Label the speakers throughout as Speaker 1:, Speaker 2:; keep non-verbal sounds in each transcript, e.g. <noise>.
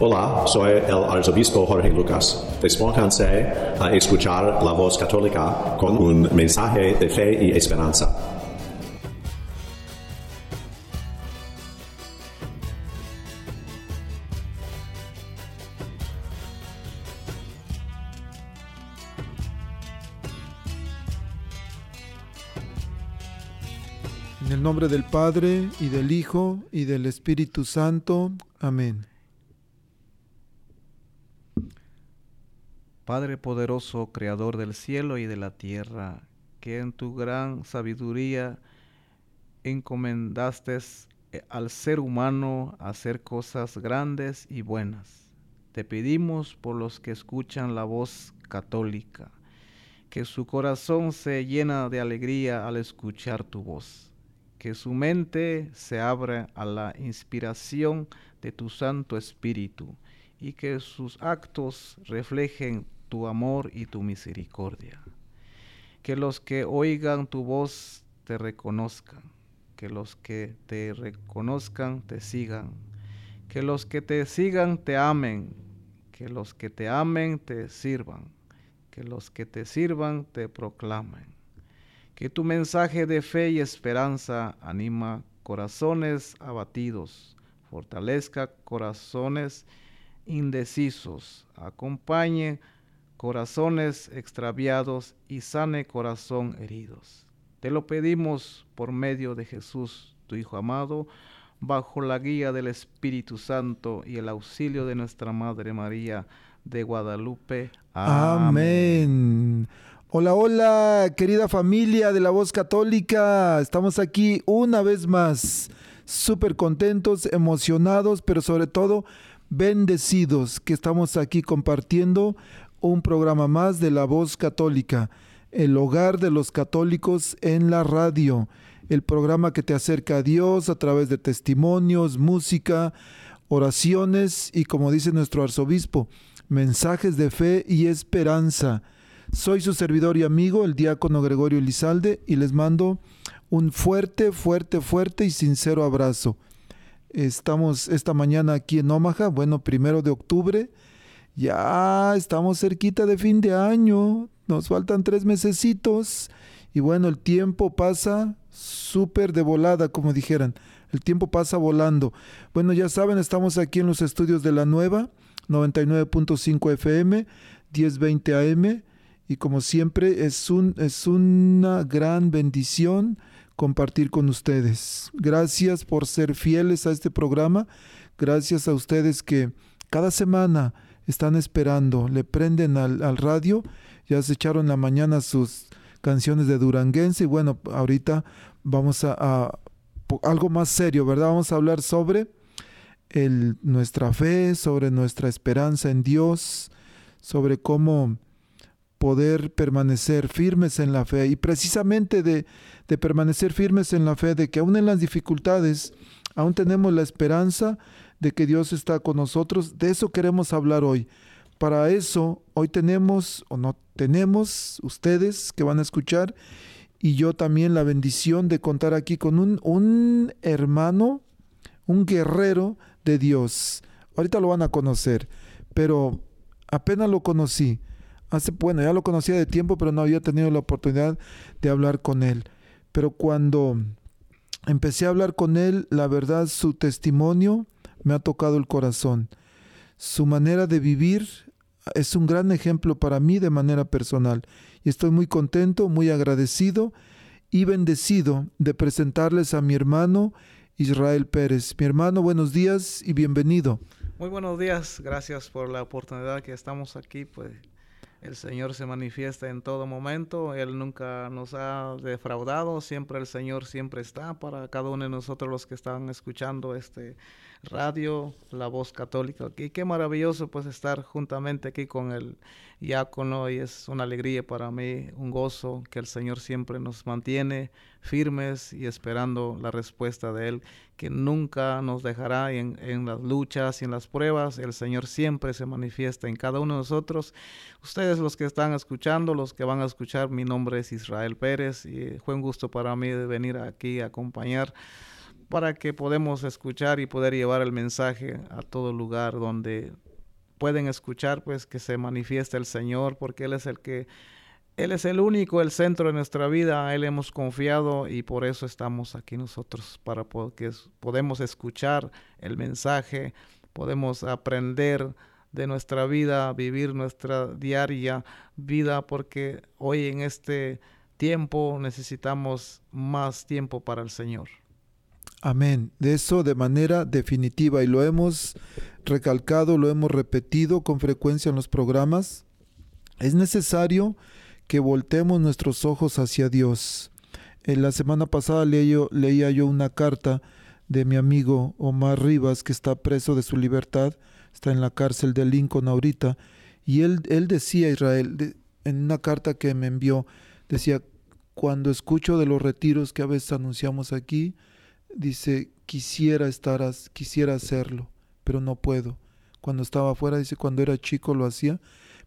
Speaker 1: Hola, soy el arzobispo Jorge Lucas. Despónganse a escuchar la voz católica con un mensaje de fe y esperanza.
Speaker 2: En el nombre del Padre y del Hijo y del Espíritu Santo. Amén.
Speaker 3: Padre poderoso, creador del cielo y de la tierra, que en tu gran sabiduría encomendaste eh, al ser humano hacer cosas grandes y buenas. Te pedimos por los que escuchan la voz católica, que su corazón se llena de alegría al escuchar tu voz que su mente se abra a la inspiración de tu Santo Espíritu y que sus actos reflejen tu amor y tu misericordia. Que los que oigan tu voz te reconozcan, que los que te reconozcan te sigan, que los que te sigan te amen, que los que te amen te sirvan, que los que te sirvan te proclamen que tu mensaje de fe y esperanza anima corazones abatidos, fortalezca corazones indecisos, acompañe corazones extraviados y sane corazón heridos. Te lo pedimos por medio de Jesús, tu Hijo amado, bajo la guía del Espíritu Santo y el auxilio de nuestra Madre María de Guadalupe.
Speaker 2: Amén. Hola, hola, querida familia de la voz católica. Estamos aquí una vez más, súper contentos, emocionados, pero sobre todo bendecidos que estamos aquí compartiendo un programa más de la voz católica, el hogar de los católicos en la radio, el programa que te acerca a Dios a través de testimonios, música, oraciones y como dice nuestro arzobispo, mensajes de fe y esperanza soy su servidor y amigo, el diácono Gregorio Elizalde, y les mando un fuerte, fuerte, fuerte y sincero abrazo. Estamos esta mañana aquí en Omaha, bueno, primero de octubre. Ya estamos cerquita de fin de año, nos faltan tres mesecitos. Y bueno, el tiempo pasa súper de volada, como dijeran. El tiempo pasa volando. Bueno, ya saben, estamos aquí en los estudios de la nueva, 99.5 FM, 1020 AM y como siempre es, un, es una gran bendición compartir con ustedes. Gracias por ser fieles a este programa. Gracias a ustedes que cada semana están esperando, le prenden al, radio, ya se echaron la mañana sus canciones de Duranguense y bueno, ahorita vamos a, a algo más serio, ¿verdad? Vamos a hablar sobre el, nuestra fe, sobre nuestra esperanza en Dios, sobre cómo poder permanecer firmes en la fe y precisamente de, de, permanecer firmes en la fe, de que aún en las dificultades, aún tenemos la esperanza de que Dios está con nosotros, de eso queremos hablar hoy. Para eso hoy tenemos o no tenemos ustedes que van a escuchar y yo también la bendición de contar aquí con un, un hermano, un guerrero de Dios. Ahorita lo van a conocer, pero apenas lo conocí hace, bueno, ya lo conocía de tiempo, pero no había tenido la oportunidad de hablar con él. Pero cuando empecé a hablar con él, la verdad, su testimonio me ha tocado el corazón. Su manera de vivir es un gran ejemplo para mí de manera personal. Y estoy muy contento, muy agradecido y bendecido de presentarles a mi hermano Israel Pérez. Mi hermano, buenos días y bienvenido.
Speaker 3: Muy buenos días, gracias por la oportunidad que estamos aquí, pues el Señor se manifiesta en todo momento, Él nunca nos ha defraudado, siempre el Señor siempre está para cada uno de nosotros los que están escuchando este radio La Voz Católica. Y qué maravilloso pues estar juntamente aquí con el diácono y es una alegría para mí, un gozo que el Señor siempre nos mantiene firmes y esperando la respuesta de Él, que nunca nos dejará en, las luchas y en las pruebas. El Señor siempre se manifiesta en cada uno de nosotros. Ustedes los que están escuchando, los que van a escuchar, mi nombre es Israel Pérez y fue un gusto para mí de venir aquí a acompañar para que podamos escuchar y poder llevar el mensaje a todo lugar donde pueden escuchar, pues que se manifieste el Señor, porque Él es el que, Él es el único, el centro de nuestra vida, Él hemos confiado y por eso estamos aquí nosotros, para que podemos escuchar el mensaje, podemos aprender de nuestra vida, vivir nuestra diaria vida, porque hoy en este tiempo necesitamos más tiempo para el Señor.
Speaker 2: Amén. De eso de manera definitiva y lo hemos recalcado, lo hemos repetido con frecuencia en los programas. Es necesario que voltemos nuestros ojos hacia Dios. En la semana pasada leía yo una carta de mi amigo Omar Rivas, que está preso de su libertad, está en la cárcel de Lincoln ahorita, y él, él decía, Israel, en una carta que me envió, decía, cuando escucho de los retiros que a veces anunciamos aquí, dice, quisiera estar, quisiera hacerlo, pero no puedo. Cuando estaba afuera, dice, cuando era chico lo hacía,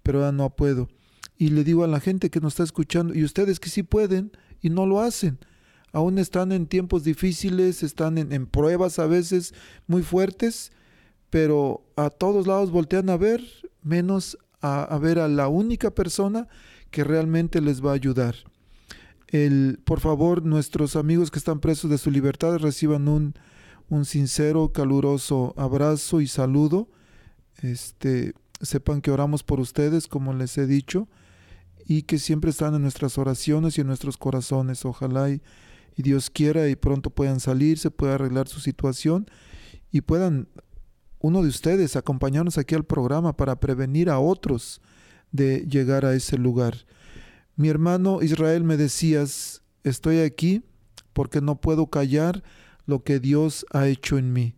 Speaker 2: pero ahora no puedo. Y le digo a la gente que nos está escuchando, y ustedes que sí pueden y no lo hacen. Aún están en tiempos difíciles, están en, pruebas a veces muy fuertes, pero a todos lados voltean a ver, menos a, a ver a la única persona que realmente les va a ayudar el, por favor, nuestros amigos que están presos de su libertad reciban un, un sincero, caluroso abrazo y saludo. Este, sepan que oramos por ustedes, como les he dicho, y que siempre están en nuestras oraciones y en nuestros corazones. Ojalá y, y Dios quiera y pronto puedan salir, se pueda arreglar su situación y puedan uno de ustedes acompañarnos aquí al programa para prevenir a otros de llegar a ese lugar. Mi hermano Israel me decías, estoy aquí porque no puedo callar lo que Dios ha hecho en mí.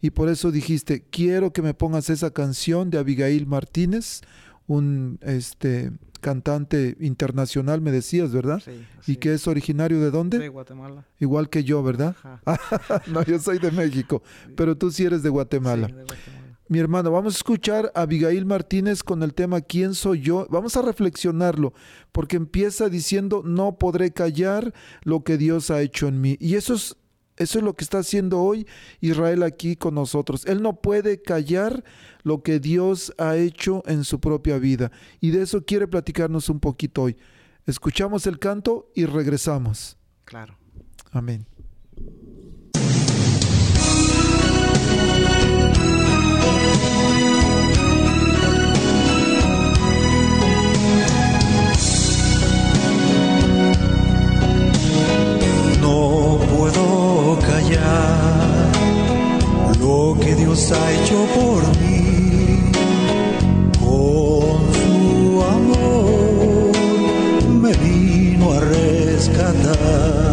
Speaker 2: Y por eso dijiste, quiero que me pongas esa canción de Abigail Martínez, un este cantante internacional, me decías, ¿verdad? Sí, ¿Y que es originario de dónde?
Speaker 3: De Guatemala.
Speaker 2: Igual que yo, ¿verdad? <laughs> no, yo soy de México, pero tú sí eres de Guatemala. Sí, de Guatemala. Mi hermano, vamos a escuchar a Abigail Martínez con el tema ¿Quién soy yo? Vamos a reflexionarlo, porque empieza diciendo, no podré callar lo que Dios ha hecho en mí. Y eso es, eso es lo que está haciendo hoy Israel aquí con nosotros. Él no puede callar lo que Dios ha hecho en su propia vida. Y de eso quiere platicarnos un poquito hoy. Escuchamos el canto y regresamos.
Speaker 3: Claro.
Speaker 2: Amén.
Speaker 4: Lo que Dios ha hecho por mí. Con su amor me vino a rescatar.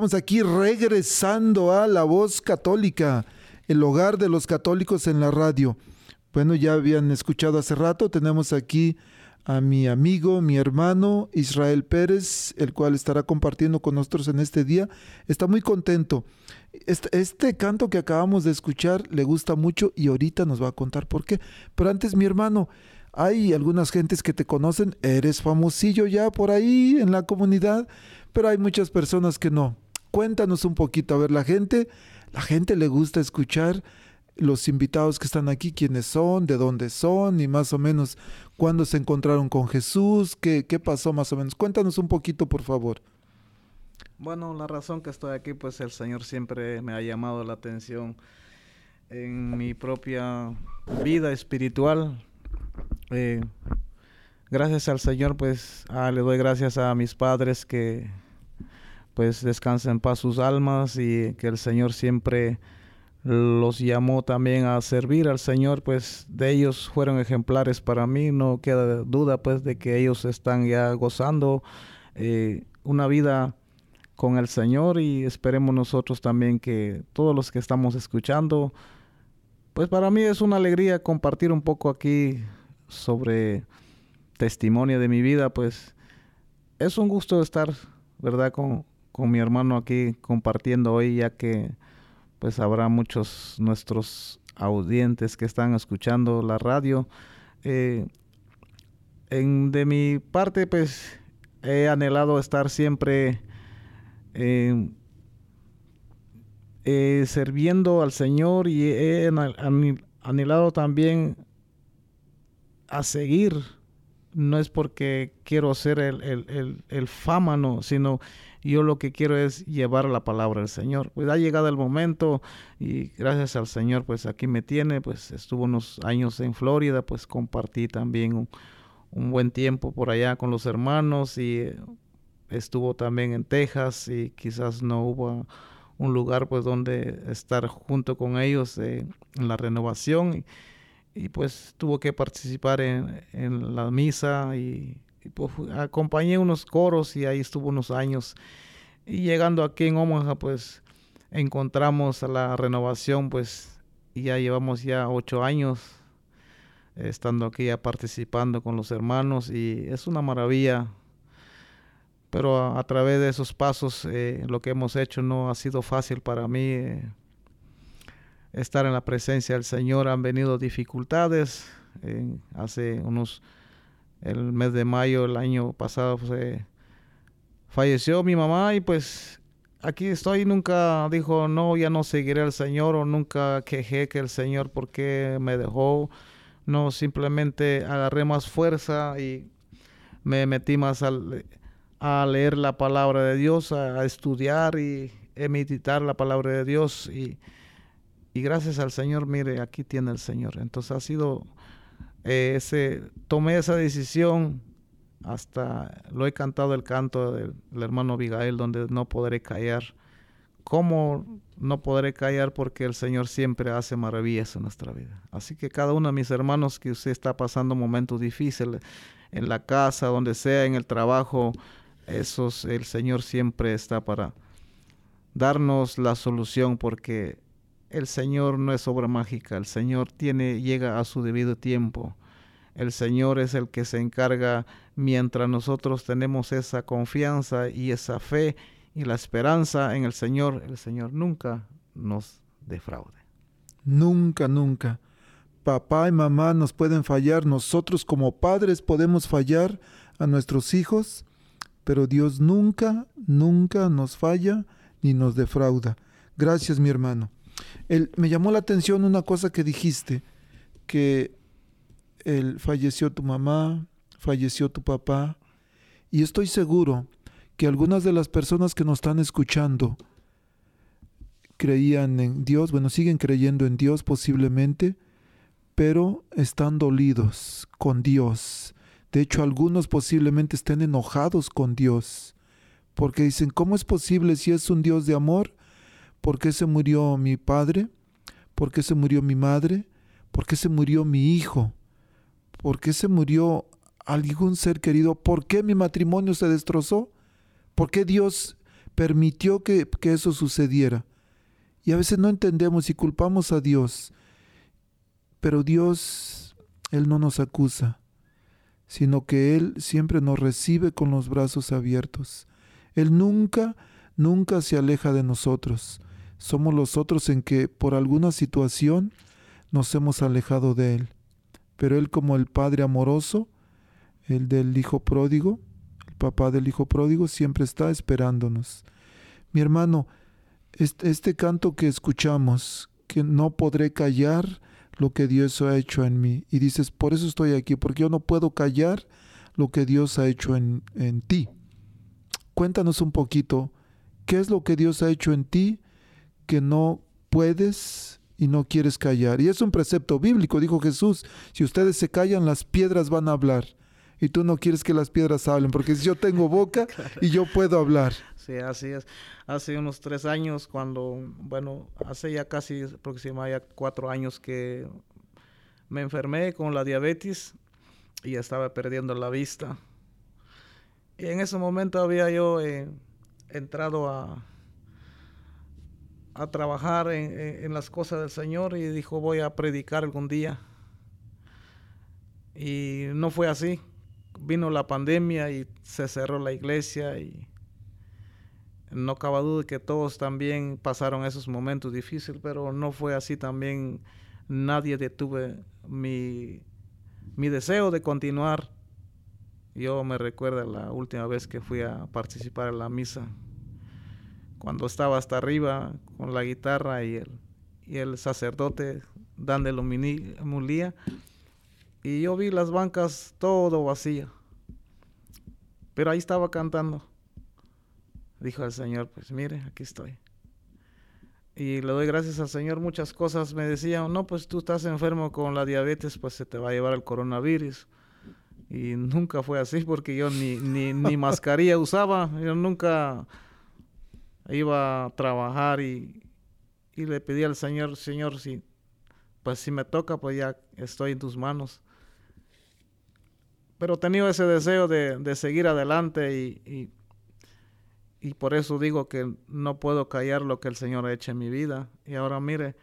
Speaker 2: Estamos aquí regresando a La Voz Católica, el hogar de los católicos en la radio. Bueno, ya habían escuchado hace rato, tenemos aquí a mi amigo, mi hermano Israel Pérez, el cual estará compartiendo con nosotros en este día. Está muy contento. Este, este canto que acabamos de escuchar le gusta mucho y ahorita nos va a contar por qué. Pero antes, mi hermano, hay algunas gentes que te conocen, eres famosillo ya por ahí en la comunidad, pero hay muchas personas que no. Cuéntanos un poquito, a ver, la gente, la gente le gusta escuchar los invitados que están aquí, quiénes son, de dónde son y más o menos cuándo se encontraron con Jesús, qué, qué pasó más o menos. Cuéntanos un poquito, por favor.
Speaker 3: Bueno, la razón que estoy aquí, pues el Señor siempre me ha llamado la atención en mi propia vida espiritual. Eh, gracias al Señor, pues ah, le doy gracias a mis padres que pues descansen en paz sus almas y que el Señor siempre los llamó también a servir al Señor, pues de ellos fueron ejemplares para mí, no queda duda pues de que ellos están ya gozando eh, una vida con el Señor y esperemos nosotros también que todos los que estamos escuchando, pues para mí es una alegría compartir un poco aquí sobre testimonio de mi vida, pues es un gusto estar, ¿verdad? Con, con mi hermano aquí compartiendo hoy, ya que pues habrá muchos nuestros audientes que están escuchando la radio. Eh, de mi parte, pues he anhelado estar siempre eh, eh, sirviendo al Señor y he anhel- anhel- anhelado también a seguir. No es porque quiero ser el, el, el, el fama, no, sino yo lo que quiero es llevar la palabra del Señor. Pues ha llegado el momento y gracias al Señor, pues aquí me tiene, pues estuvo unos años en Florida, pues compartí también un, buen tiempo por allá con los hermanos y eh, estuvo también en Texas y quizás no hubo un lugar pues donde estar junto con ellos eh, en la renovación y, y, pues tuvo que participar en, en la misa y, pues acompañé unos coros y ahí estuvo unos años. Y llegando aquí en Omaha pues encontramos a la renovación pues y ya llevamos ya ocho años eh, estando aquí ya participando con los hermanos y es una maravilla. Pero a, través de esos pasos eh, lo que hemos hecho no ha sido fácil para mí eh, estar en la presencia del Señor. Han venido dificultades hace unos el mes de mayo el año pasado pues, falleció mi mamá y pues aquí estoy, nunca dijo, no, ya no seguiré al Señor o nunca quejé que el Señor porque me dejó. No, simplemente agarré más fuerza y me metí más a leer la palabra de Dios, a, estudiar y meditar la palabra de Dios. Y, y, gracias al Señor, mire, aquí tiene el Señor. Entonces ha sido eh, ese, tomé esa decisión hasta lo he cantado el canto del, hermano Abigail, donde no podré callar. ¿Cómo no podré callar? Porque el Señor siempre hace maravillas en nuestra vida. Así que cada uno de mis hermanos que usted está pasando momentos difíciles en la casa, donde sea, en el trabajo, esos, el Señor siempre está para darnos la solución porque el Señor no es obra mágica, el Señor tiene, llega a su debido tiempo. El Señor es el que se encarga mientras nosotros tenemos esa confianza y esa fe y la esperanza en el Señor, el Señor nunca nos defraude.
Speaker 2: Nunca, nunca. Papá y mamá nos pueden fallar, nosotros como padres podemos fallar a nuestros hijos, pero Dios nunca, nunca nos falla ni nos defrauda. Gracias, mi hermano. Me llamó la atención una cosa que dijiste, que el, falleció tu mamá, falleció tu papá, y estoy seguro que algunas de las personas que nos están escuchando creían en Dios, bueno, siguen creyendo en Dios posiblemente, pero están dolidos con Dios. De hecho, algunos posiblemente estén enojados con Dios, porque dicen, ¿cómo es posible si es un Dios de amor? ¿Por qué se murió mi padre? ¿Por qué se murió mi madre? ¿Por qué se murió mi hijo? ¿Por qué se murió algún ser querido? ¿Por qué mi matrimonio se destrozó? ¿Por qué Dios permitió que, que eso sucediera? Y a veces no entendemos y culpamos a Dios. Pero Dios, Él no nos acusa, sino que Él siempre nos recibe con los brazos abiertos. Él nunca, nunca se aleja de nosotros. Somos los otros en que por alguna situación nos hemos alejado de Él pero Él como el Padre amoroso, el del Hijo pródigo, el papá del Hijo pródigo, siempre está esperándonos. Mi hermano, este, este, canto que escuchamos, que no podré callar lo que Dios ha hecho en mí, y dices, por eso estoy aquí, porque yo no puedo callar lo que Dios ha hecho en, en ti. Cuéntanos un poquito, ¿qué es lo que Dios ha hecho en ti que no puedes y no quieres callar. Y es un precepto bíblico, dijo Jesús, si ustedes se callan, las piedras van a hablar. Y tú no quieres que las piedras hablen, porque si yo tengo boca <laughs> y yo puedo hablar.
Speaker 3: Sí, así es. Hace unos tres años, cuando, bueno, hace ya casi aproximadamente cuatro años que me enfermé con la diabetes y estaba perdiendo la vista. Y en ese momento había yo eh, entrado a, a trabajar en, las cosas del Señor y dijo voy a predicar algún día. Y no fue así. Vino la pandemia y se cerró la iglesia y no cabe duda que todos también pasaron esos momentos difíciles, pero no fue así también. Nadie detuve mi, mi deseo de continuar. Yo me recuerdo la última vez que fui a participar en la misa cuando estaba hasta arriba con la guitarra y el, y el sacerdote dándole mulía. Y yo vi las bancas todo vacío. Pero ahí estaba cantando. Dijo el Señor, pues mire, aquí estoy. Y le doy gracias al Señor. Muchas cosas me decían, no, pues tú estás enfermo con la diabetes, pues se te va a llevar el coronavirus. Y nunca fue así porque yo ni, ni, ni <laughs> mascarilla usaba. Yo nunca iba a trabajar y, le pedí al Señor, Señor, si, pues si me toca, pues ya estoy en tus manos. Pero tenía ese deseo de, seguir adelante y, y, por eso digo que no puedo callar lo que el Señor ha hecho en mi vida. Y ahora mire,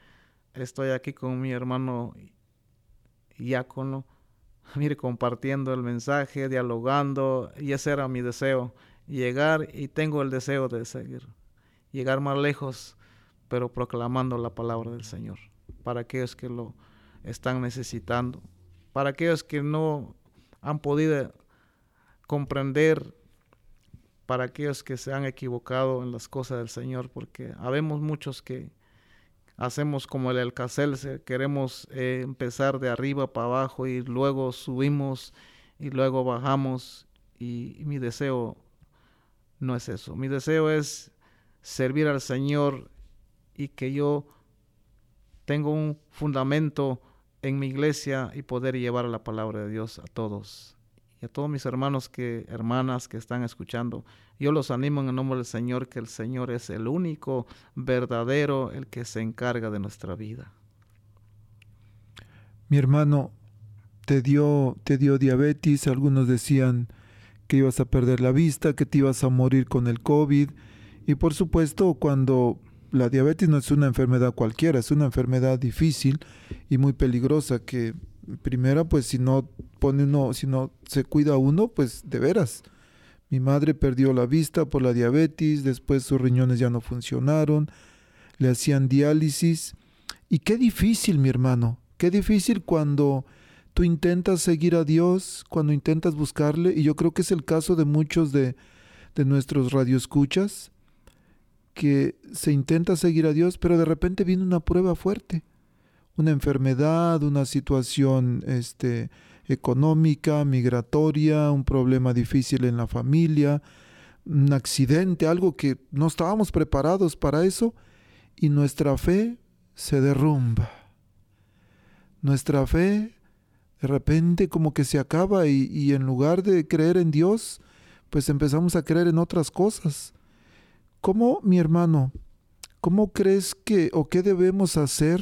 Speaker 3: estoy aquí con mi hermano Diácono, <laughs> mire, compartiendo el mensaje, dialogando, y ese era mi deseo, llegar y tengo el deseo de seguir llegar más lejos, pero proclamando la palabra del Señor, para aquellos que lo están necesitando, para aquellos que no han podido comprender. Para aquellos que se han equivocado en las cosas del Señor, porque habemos muchos que hacemos como el Alcacelce, queremos eh, empezar de arriba para abajo y luego subimos y luego bajamos. Y, y mi deseo no es eso. Mi deseo es servir al Señor y que yo tenga un fundamento en mi iglesia y poder llevar la palabra de Dios a todos y a todos mis hermanos que hermanas que están escuchando. Yo los animo en el nombre del Señor que el Señor es el único verdadero el que se encarga de nuestra vida.
Speaker 2: Mi hermano te dio te dio diabetes, algunos decían que ibas a perder la vista, que te ibas a morir con el COVID y por supuesto cuando la diabetes no es una enfermedad cualquiera, es una enfermedad difícil y muy peligrosa que primera pues si no pone uno, si no se cuida uno, pues de veras. Mi madre perdió la vista por la diabetes, después sus riñones ya no funcionaron, le hacían diálisis. Y qué difícil, mi hermano, qué difícil cuando tú intentas seguir a Dios, cuando intentas buscarle, y yo creo que es el caso de muchos de, de nuestros radioescuchas, que se intenta seguir a Dios, pero de repente viene una prueba fuerte, una enfermedad, una situación este, económica, migratoria, un problema difícil en la familia, un accidente, algo que no estábamos preparados para eso, y nuestra fe se derrumba. Nuestra fe de repente como que se acaba y, y en lugar de creer en Dios, pues empezamos a creer en otras cosas. ¿Cómo, mi hermano, cómo crees que o qué debemos hacer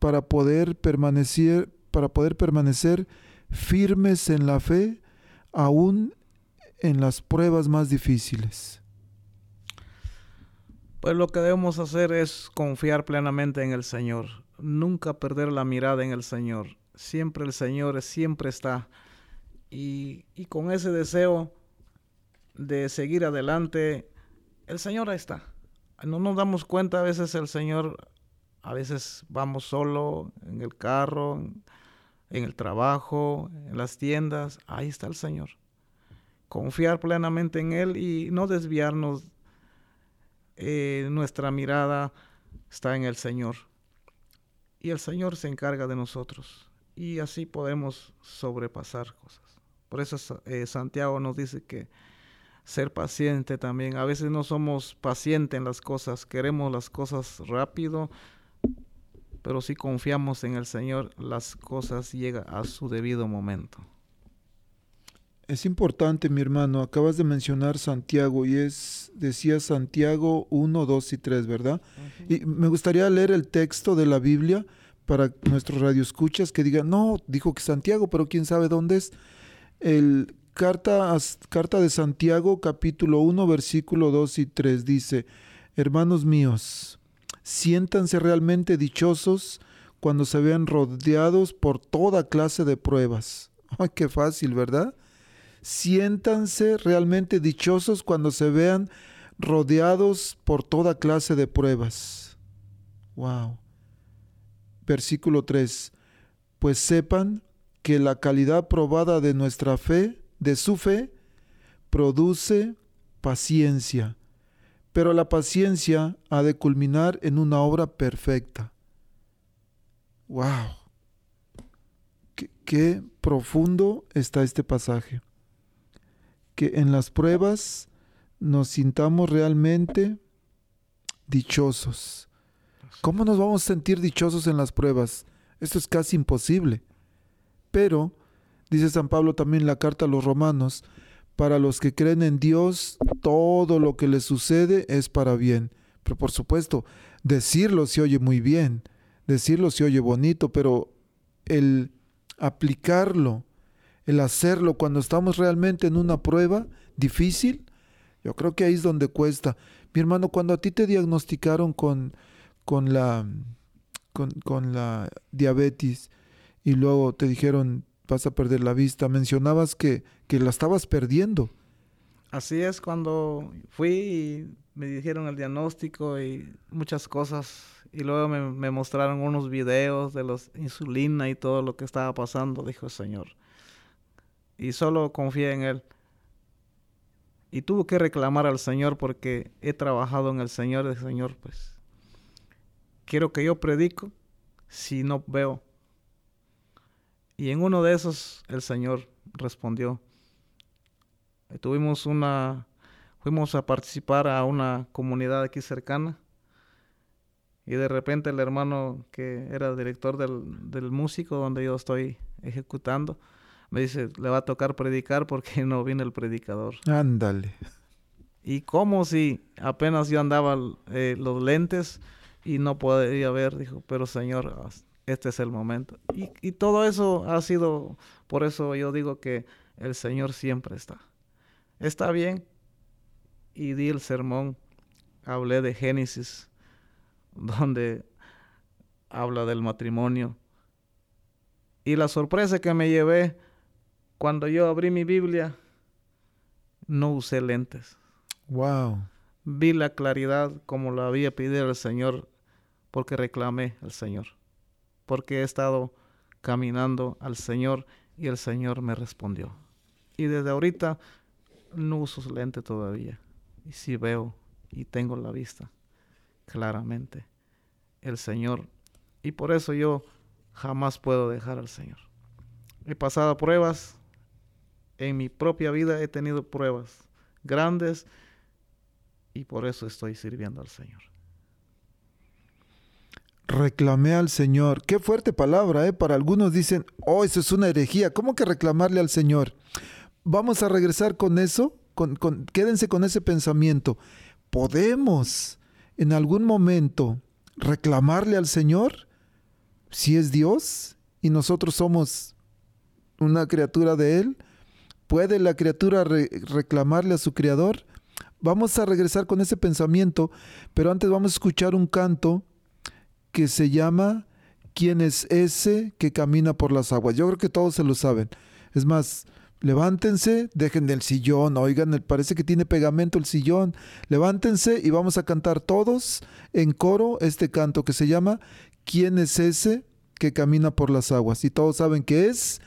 Speaker 2: para poder permanecer, para poder permanecer firmes en la fe, aún en las pruebas más difíciles?
Speaker 3: Pues lo que debemos hacer es confiar plenamente en el Señor, nunca perder la mirada en el Señor. Siempre el Señor siempre está. Y, y con ese deseo de seguir adelante, el Señor ahí está. No nos damos cuenta a veces el Señor, a veces vamos solo en el carro, en, el trabajo, en las tiendas, ahí está el Señor. Confiar plenamente en Él y no desviarnos. Eh, nuestra mirada está en el Señor. Y el Señor se encarga de nosotros. Y así podemos sobrepasar cosas. Por eso eh, Santiago nos dice que ser paciente también. A veces no somos pacientes en las cosas, queremos las cosas rápido, pero si confiamos en el Señor, las cosas llegan a su debido momento.
Speaker 2: Es importante, mi hermano, acabas de mencionar Santiago y es, decía Santiago 1, 2 y 3, ¿verdad? Uh -huh. Y me gustaría leer el texto de la Biblia para nuestros radioescuchas que digan, no, dijo que Santiago, pero quién sabe dónde es. El carta, carta de Santiago capítulo 1 versículo 2 y 3 dice, hermanos míos, siéntanse realmente dichosos cuando se vean rodeados por toda clase de pruebas. <laughs> Ay, qué fácil, ¿verdad? Siéntanse realmente dichosos cuando se vean rodeados por toda clase de pruebas. Wow. Versículo 3. Pues sepan que la calidad probada de nuestra fe de su fe produce paciencia, pero la paciencia ha de culminar en una obra perfecta. ¡Wow! Qué, qué, profundo está este pasaje. Que en las pruebas nos sintamos realmente dichosos. ¿Cómo nos vamos a sentir dichosos en las pruebas? Esto es casi imposible. Pero Dice San Pablo también en la carta a los romanos, para los que creen en Dios, todo lo que les sucede es para bien. Pero por supuesto, decirlo se oye muy bien, decirlo se oye bonito, pero el aplicarlo, el hacerlo cuando estamos realmente en una prueba difícil, yo creo que ahí es donde cuesta. Mi hermano, cuando a ti te diagnosticaron con, con, la, con, con la diabetes y luego te dijeron vas a perder la vista. Mencionabas que, que la estabas perdiendo.
Speaker 3: Así es, cuando fui y me dijeron el diagnóstico y muchas cosas, y luego me, mostraron unos videos de los insulina y todo lo que estaba pasando, dijo el Señor. y solo confié en Él. Y tuve que reclamar al Señor porque he trabajado en el Señor, el Señor, pues, quiero que yo predico si no veo. Y en uno de esos el Señor respondió. Tuvimos una, fuimos a participar a una comunidad aquí cercana y de repente el hermano que era director del, del músico donde yo estoy ejecutando, me dice, le va a tocar predicar porque <laughs> no viene el predicador.
Speaker 2: Ándale.
Speaker 3: Y como si apenas yo andaba eh, los lentes y no podía ver, dijo, pero Señor, este es el momento. Y, y todo eso ha sido, por eso yo digo que el Señor siempre está. Está bien. Y di el sermón, hablé de Génesis donde habla del matrimonio. Y la sorpresa que me llevé cuando yo abrí mi Biblia, no usé lentes.
Speaker 2: Wow.
Speaker 3: Vi la claridad como lo había pedido el Señor, porque reclamé al Señor. Porque he estado caminando al Señor y el Señor me respondió. Y desde ahorita no uso lente todavía. Y sí veo y tengo la vista claramente el Señor. Y por eso yo jamás puedo dejar al Señor. He pasado pruebas. En mi propia vida he tenido pruebas grandes y por eso estoy sirviendo al Señor.
Speaker 2: Reclamé al Señor. Qué fuerte palabra, ¿eh? Para algunos dicen, oh, eso es una herejía. ¿Cómo que reclamarle al Señor? Vamos a regresar con eso. Con, quédense con ese pensamiento. Podemos en algún momento reclamarle al Señor si es Dios y nosotros somos una criatura de Él? ¿Puede la criatura re reclamarle a su Creador? Vamos a regresar con ese pensamiento, pero antes vamos a escuchar un canto que se llama ¿Quién es ese que camina por las aguas? Yo creo que todos se lo saben. Es más, levántense, dejen del sillón, oigan, parece que tiene pegamento el sillón, levántense y vamos a cantar todos en coro este canto que se llama ¿Quién es ese que camina por las aguas? Y todos saben que es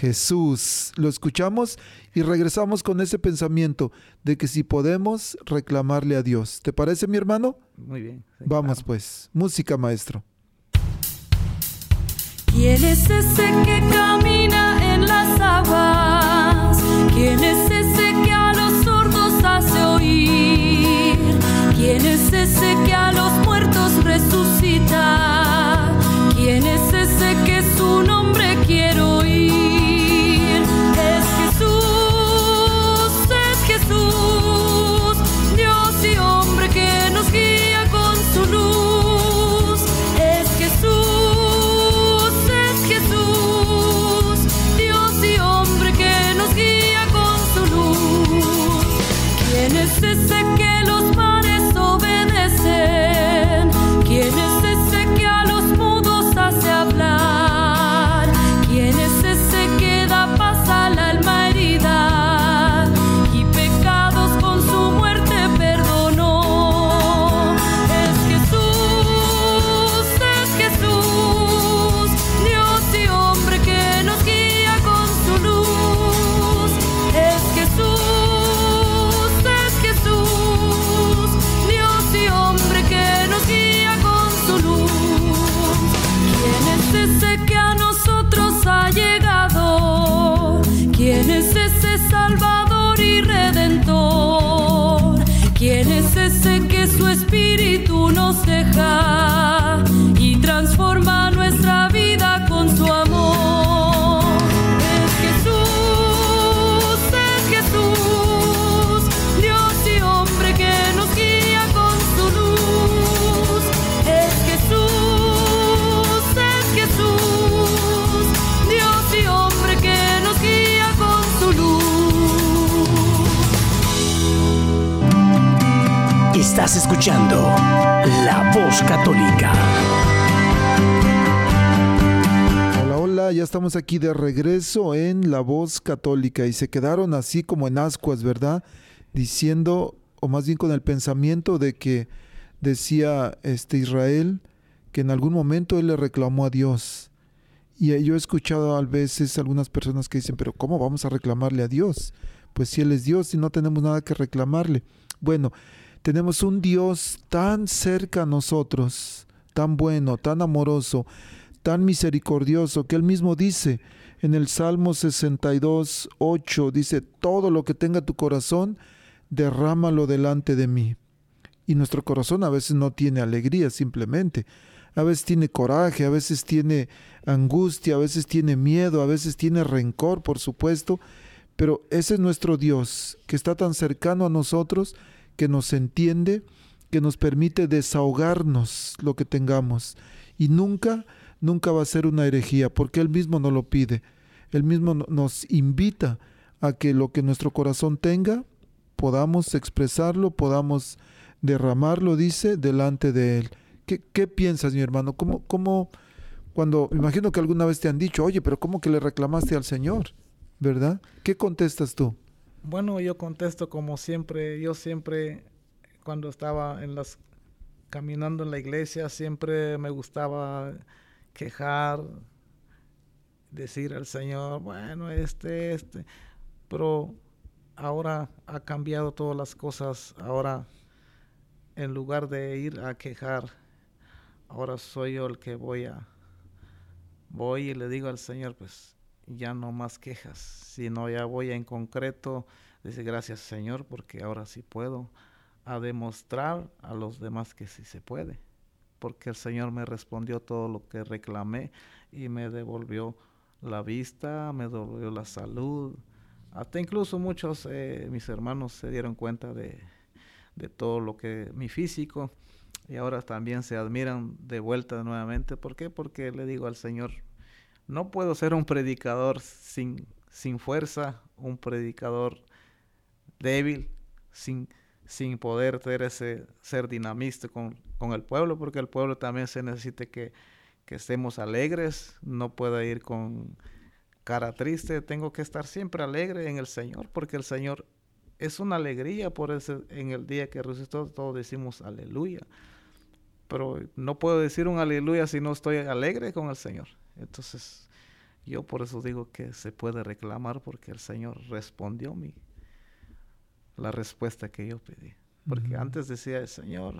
Speaker 2: Jesús. Lo escuchamos y regresamos con ese pensamiento de que si podemos reclamarle a Dios. ¿Te parece, mi hermano?
Speaker 3: Muy bien.
Speaker 2: Sí, Vamos claro. pues, música maestro.
Speaker 5: ¿Quién es ese que camina en las aguas? ¿Quién es ese que a los sordos hace oír? ¿Quién es ese que a los muertos resucita?
Speaker 6: Escuchando La Voz Católica.
Speaker 2: Hola, hola, ya estamos aquí de regreso en La Voz Católica y se quedaron así como en ascuas, ¿verdad? Diciendo, o más bien con el pensamiento de que decía este Israel que en algún momento él le reclamó a Dios Y yo he escuchado a veces algunas personas que dicen, pero ¿cómo vamos a reclamarle a Dios? Pues si Él es Dios y no tenemos nada que reclamarle. Bueno, tenemos un Dios tan cerca a nosotros, tan bueno, tan amoroso, tan misericordioso, que Él mismo dice en el Salmo 62, 8, dice, todo lo que tenga tu corazón, derrámalo delante de mí. Y nuestro corazón a veces no tiene alegría simplemente. A veces tiene coraje, a veces tiene angustia, a veces tiene miedo, a veces tiene rencor, por supuesto. Pero ese es nuestro Dios, que está tan cercano a nosotros, que nos entiende, que nos permite desahogarnos lo que tengamos. Y nunca, nunca va a ser una herejía, porque Él mismo nos lo pide. Él mismo nos invita a que lo que nuestro corazón tenga, podamos expresarlo, podamos derramarlo, dice, delante de Él. ¿Qué, qué piensas, mi hermano? ¿Cómo, ¿Cómo, cuando, imagino que alguna vez te han dicho, oye, pero ¿cómo que le reclamaste al Señor? ¿Verdad? ¿Qué contestas tú?
Speaker 3: Bueno, yo contesto como siempre, yo siempre, cuando estaba en las, caminando en la iglesia, siempre me gustaba quejar, decir al Señor, bueno, este, este, pero ahora ha cambiado todas las cosas, ahora en lugar de ir a quejar, ahora soy yo el que voy a, voy y le digo al Señor, pues ya no más quejas, sino ya voy en concreto, decir gracias Señor, porque ahora sí puedo, a demostrar a los demás que sí se puede, porque el Señor me respondió todo lo que reclamé y me devolvió la vista, me devolvió la salud, hasta incluso muchos, eh, mis hermanos se dieron cuenta de, de todo lo que mi físico y ahora también se admiran de vuelta nuevamente. ¿Por qué? Porque le digo al Señor, no puedo ser un predicador sin, sin fuerza, un predicador débil, sin, sin poder ser, ese, ser dinamista con, con el pueblo, porque el pueblo también se necesita que, que estemos alegres, no puedo ir con cara triste, tengo que estar siempre alegre en el Señor, porque el Señor es una alegría por ese, en el día que resucitó, todos decimos aleluya. Pero no puedo decir un aleluya si no estoy alegre con el Señor. Entonces, yo por eso digo que se puede reclamar porque el Señor respondió mi, la respuesta que yo pedí. Porque antes decía el Señor,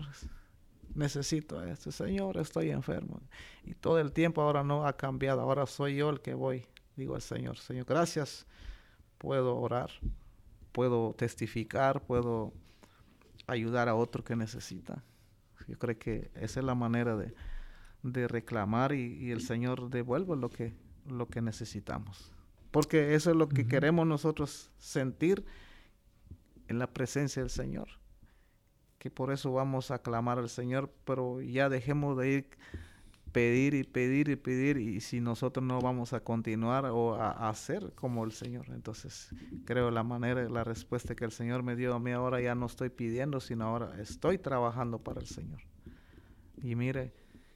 Speaker 3: necesito a este Señor, estoy enfermo. Y todo el tiempo ahora no ha cambiado, ahora soy yo el que voy. Digo al Señor, Señor, gracias, puedo orar, puedo testificar, puedo ayudar a otro que necesita. Yo creo que esa es la manera de, de reclamar y, y, el Señor devuelve lo que, lo que necesitamos. Porque eso es lo que uh -huh. queremos nosotros sentir en la presencia del Señor. Que por eso vamos a clamar al Señor, pero ya dejemos de ir pedir y pedir y pedir y si nosotros no vamos a continuar o a, a, hacer como el Señor. Entonces creo la manera, la respuesta que el Señor me dio a mí ahora ya no estoy pidiendo, sino ahora estoy trabajando para el Señor. Y mire,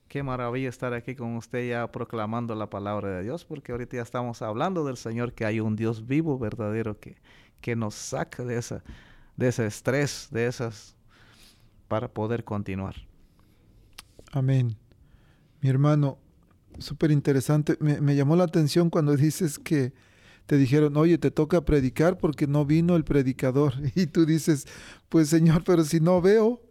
Speaker 3: qué maravilla estar aquí con usted ya proclamando la palabra de Dios, porque ahorita ya estamos hablando del Señor, que hay un Dios vivo, verdadero, que, que nos saca de, esa, de ese estrés, de esas, para poder continuar.
Speaker 2: Amén. Mi hermano, súper interesante. Me, me, llamó la atención cuando dices que te dijeron, oye, te toca predicar porque no vino el predicador. <laughs> Y tú dices, pues Señor, pero si no veo.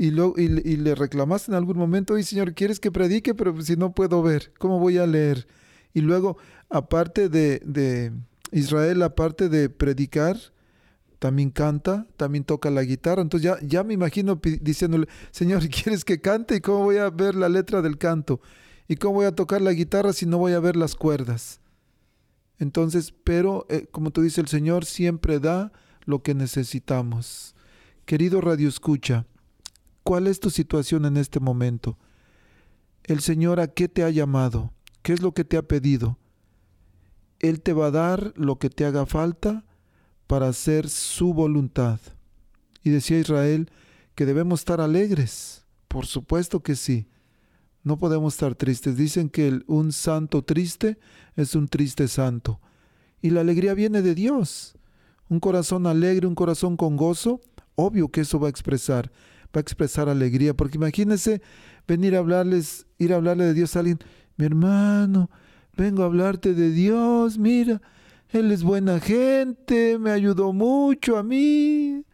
Speaker 2: Y, lo, y, y le reclamaste en algún momento, oye, Señor, ¿quieres que predique? Pero si no puedo ver, ¿cómo voy a leer? Y luego, aparte de, de Israel, aparte de predicar, también canta, también toca la guitarra. Entonces ya, ya me imagino diciéndole, Señor, <laughs> ¿quieres que cante? ¿Y cómo voy a ver la letra del canto? ¿Y cómo voy a tocar la guitarra si no voy a ver las cuerdas? Entonces, pero eh, como tú dices, el Señor siempre da lo que necesitamos. Querido Radio Escucha, ¿cuál es tu situación en este momento? El Señor a qué te ha llamado? ¿Qué es lo que te ha pedido? Él te va a dar lo que te haga falta para hacer su voluntad. Y decía Israel que debemos estar alegres. Por supuesto que sí. No podemos estar tristes. Dicen que el, un santo triste es un triste santo. Y la alegría viene de Dios. Un corazón alegre, un corazón con gozo, obvio que eso va a expresar, va a expresar alegría. Porque imagínense venir a hablarles, ir a hablarle de Dios a alguien, mi hermano, vengo a hablarte de Dios, mira, Él es buena gente, me ayudó mucho a mí.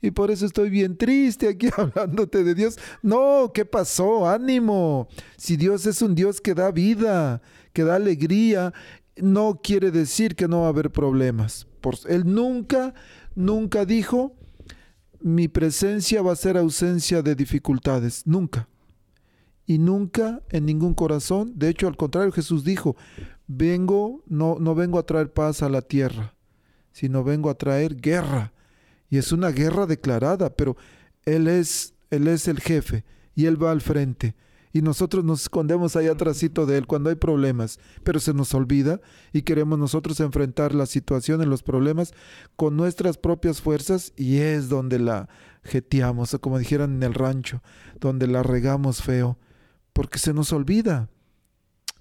Speaker 2: Y por eso estoy bien triste aquí <laughs> hablándote de Dios. No, ¿qué pasó? Ánimo. Si Dios es un Dios que da vida, que da alegría, no quiere decir que no va a haber problemas. Él nunca, nunca dijo, mi presencia va a ser ausencia de dificultades. Nunca. Y nunca en ningún corazón. De hecho, al contrario, Jesús dijo, vengo, no, no vengo a traer paz a la tierra, sino vengo a traer guerra. Y es una guerra declarada, pero Él es, Él es el jefe y Él va al frente. Y nosotros nos escondemos ahí atrásito de Él cuando hay problemas, pero se nos olvida y queremos nosotros enfrentar la situación, los problemas, con nuestras propias fuerzas y es donde la jeteamos, o como dijeran en el rancho, donde la regamos feo, porque se nos olvida.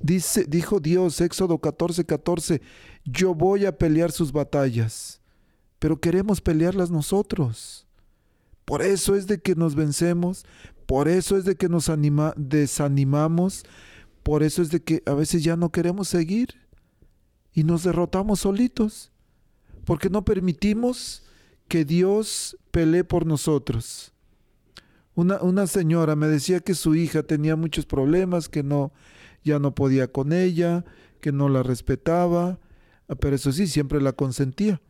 Speaker 2: Dice, dijo Dios, Éxodo 14, 14, yo voy a pelear sus batallas pero queremos pelearlas nosotros. Por eso es de que nos vencemos, por eso es de que nos anima, desanimamos, por eso es de que a veces ya no queremos seguir y nos derrotamos solitos, porque no permitimos que Dios pelee por nosotros. Una, una, señora me decía que su hija tenía muchos problemas, que no, ya no podía con ella, que no la respetaba, pero eso sí, siempre la consentía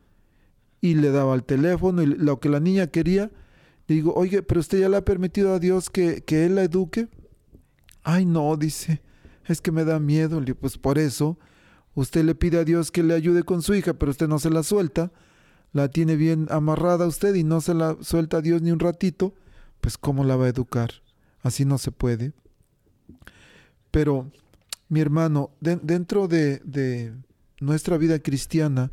Speaker 2: y le daba el teléfono y lo que la niña quería. Digo, oye, pero usted ya le ha permitido a Dios que, que Él la eduque. Ay, no, dice, es que me da miedo. Le digo, pues por eso, usted le pide a Dios que le ayude con su hija, pero usted no se la suelta. La tiene bien amarrada usted y no se la suelta a Dios ni un ratito. Pues ¿cómo la va a educar? Así no se puede. Pero, mi hermano, dentro de, de nuestra vida cristiana,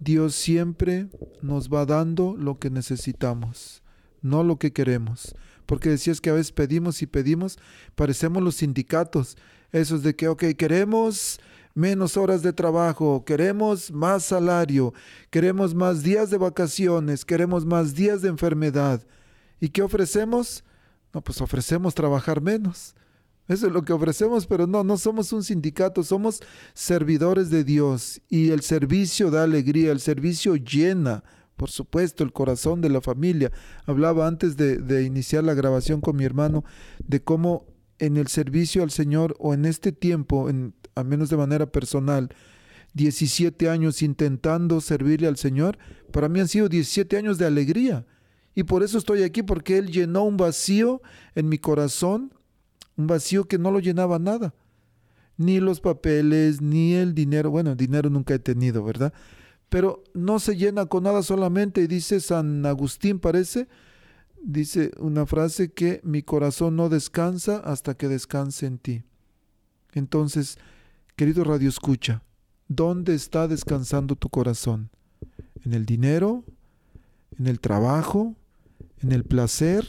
Speaker 2: Dios siempre nos va dando lo que necesitamos, no lo que queremos. Porque decías que a veces pedimos y pedimos, parecemos los sindicatos, esos de que, ok, queremos menos horas de trabajo, queremos más salario, queremos más días de vacaciones, queremos más días de enfermedad. ¿Y qué ofrecemos? No, pues ofrecemos trabajar menos. Eso es lo que ofrecemos, pero no, no somos un sindicato, somos servidores de Dios y el servicio da alegría, el servicio llena, por supuesto, el corazón de la familia. Hablaba antes de, iniciar la grabación con mi hermano de cómo en el servicio al Señor o en este tiempo, en, al menos de manera personal, 17 años intentando servirle al Señor, para mí han sido 17 años de alegría. Y por eso estoy aquí, porque Él llenó un vacío en mi corazón un vacío que no lo llenaba nada. Ni los papeles, ni el dinero. Bueno, dinero nunca he tenido, ¿verdad? Pero no se llena con nada solamente. Dice San Agustín, parece, dice una frase que mi corazón no descansa hasta que descanse en ti. Entonces, querido Radio Escucha, ¿dónde está descansando tu corazón? ¿En el dinero? ¿En el trabajo? ¿En el placer?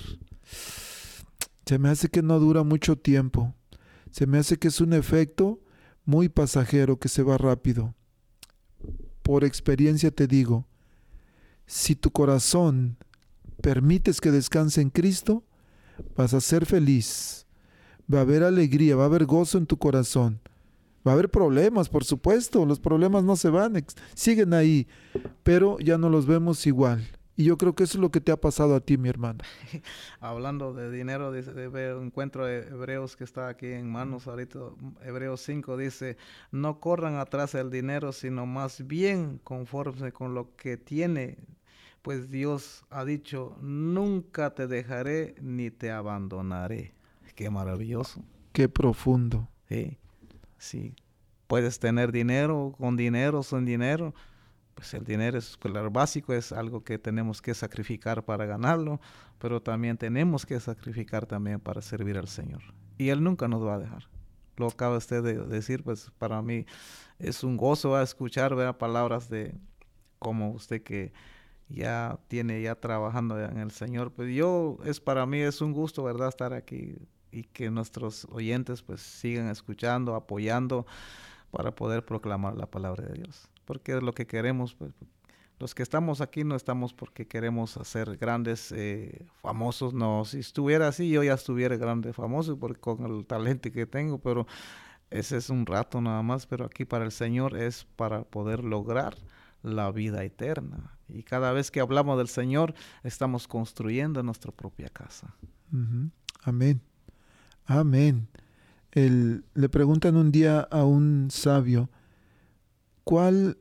Speaker 2: Se me hace que no dura mucho tiempo. Se me hace que es un efecto muy pasajero que se va rápido. Por experiencia te digo, si tu corazón permites que descanse en Cristo, vas a ser feliz. Va a haber alegría, va a haber gozo en tu corazón. Va a haber problemas, por supuesto, los problemas no se van, siguen ahí, pero ya no los vemos igual. Y yo creo que eso es lo que te ha pasado a ti, mi hermana. <laughs>
Speaker 3: Hablando de dinero, dice, encuentro de Hebreos que está aquí en manos ahorita. Hebreos 5 dice, no corran atrás del dinero, sino más bien conforme con lo que tiene. Pues Dios ha dicho, nunca te dejaré ni te abandonaré. Qué maravilloso.
Speaker 2: Qué profundo.
Speaker 3: Sí, sí. Puedes tener dinero, con dinero, sin dinero pues el dinero es básico, es algo que tenemos que sacrificar para ganarlo, pero también tenemos que sacrificar también para servir al Señor. Y Él nunca nos va a dejar. Lo acaba usted de decir, pues para mí es un gozo escuchar ¿verdad? palabras de como usted que ya tiene ya trabajando en el Señor. Pues yo, es para mí es un gusto, ¿verdad?, estar aquí y que nuestros oyentes pues sigan escuchando, apoyando para poder proclamar la palabra de Dios porque es lo que queremos. Pues, los que estamos aquí no estamos porque queremos hacer grandes, eh, famosos. No, si estuviera así, yo ya estuviera grande, famoso por, con el talento que tengo, pero ese es un rato nada más, pero aquí para el Señor es para poder lograr la vida eterna. Y cada vez que hablamos del Señor, estamos construyendo nuestra propia casa.
Speaker 2: Amén. Amén. El- le preguntan un día a un sabio, ¿cuál,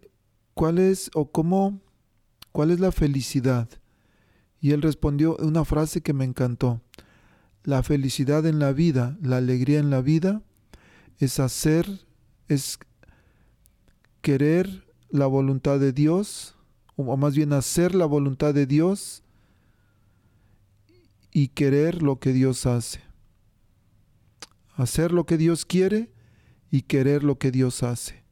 Speaker 2: cuál es o cómo, cuál es la felicidad? Y él respondió una frase que me encantó. La felicidad en la vida, la alegría en la vida, es hacer, es querer la voluntad de Dios, o más bien hacer la voluntad de Dios y querer lo que Dios hace. Hacer lo que Dios quiere y querer lo que Dios hace.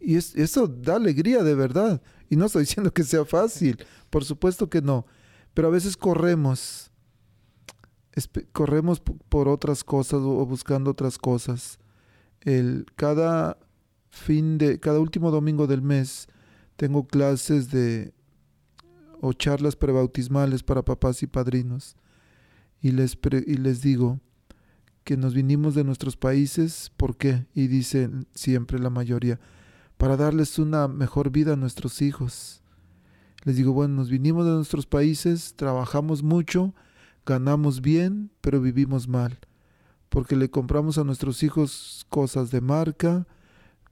Speaker 2: Y es- eso da alegría de verdad. Y no estoy <laughs> diciendo que sea fácil, por supuesto que no. Pero a veces corremos, corremos por otras cosas o buscando otras cosas. El, cada fin de, cada último domingo del mes tengo clases de o charlas prebautismales para papás y padrinos y les, y les digo que nos vinimos de nuestros países, ¿por qué? Y dicen siempre la mayoría, para darles una mejor vida a nuestros hijos. Les digo, bueno, nos vinimos de nuestros países, trabajamos mucho, ganamos bien, pero vivimos mal, porque le compramos a nuestros hijos cosas de marca,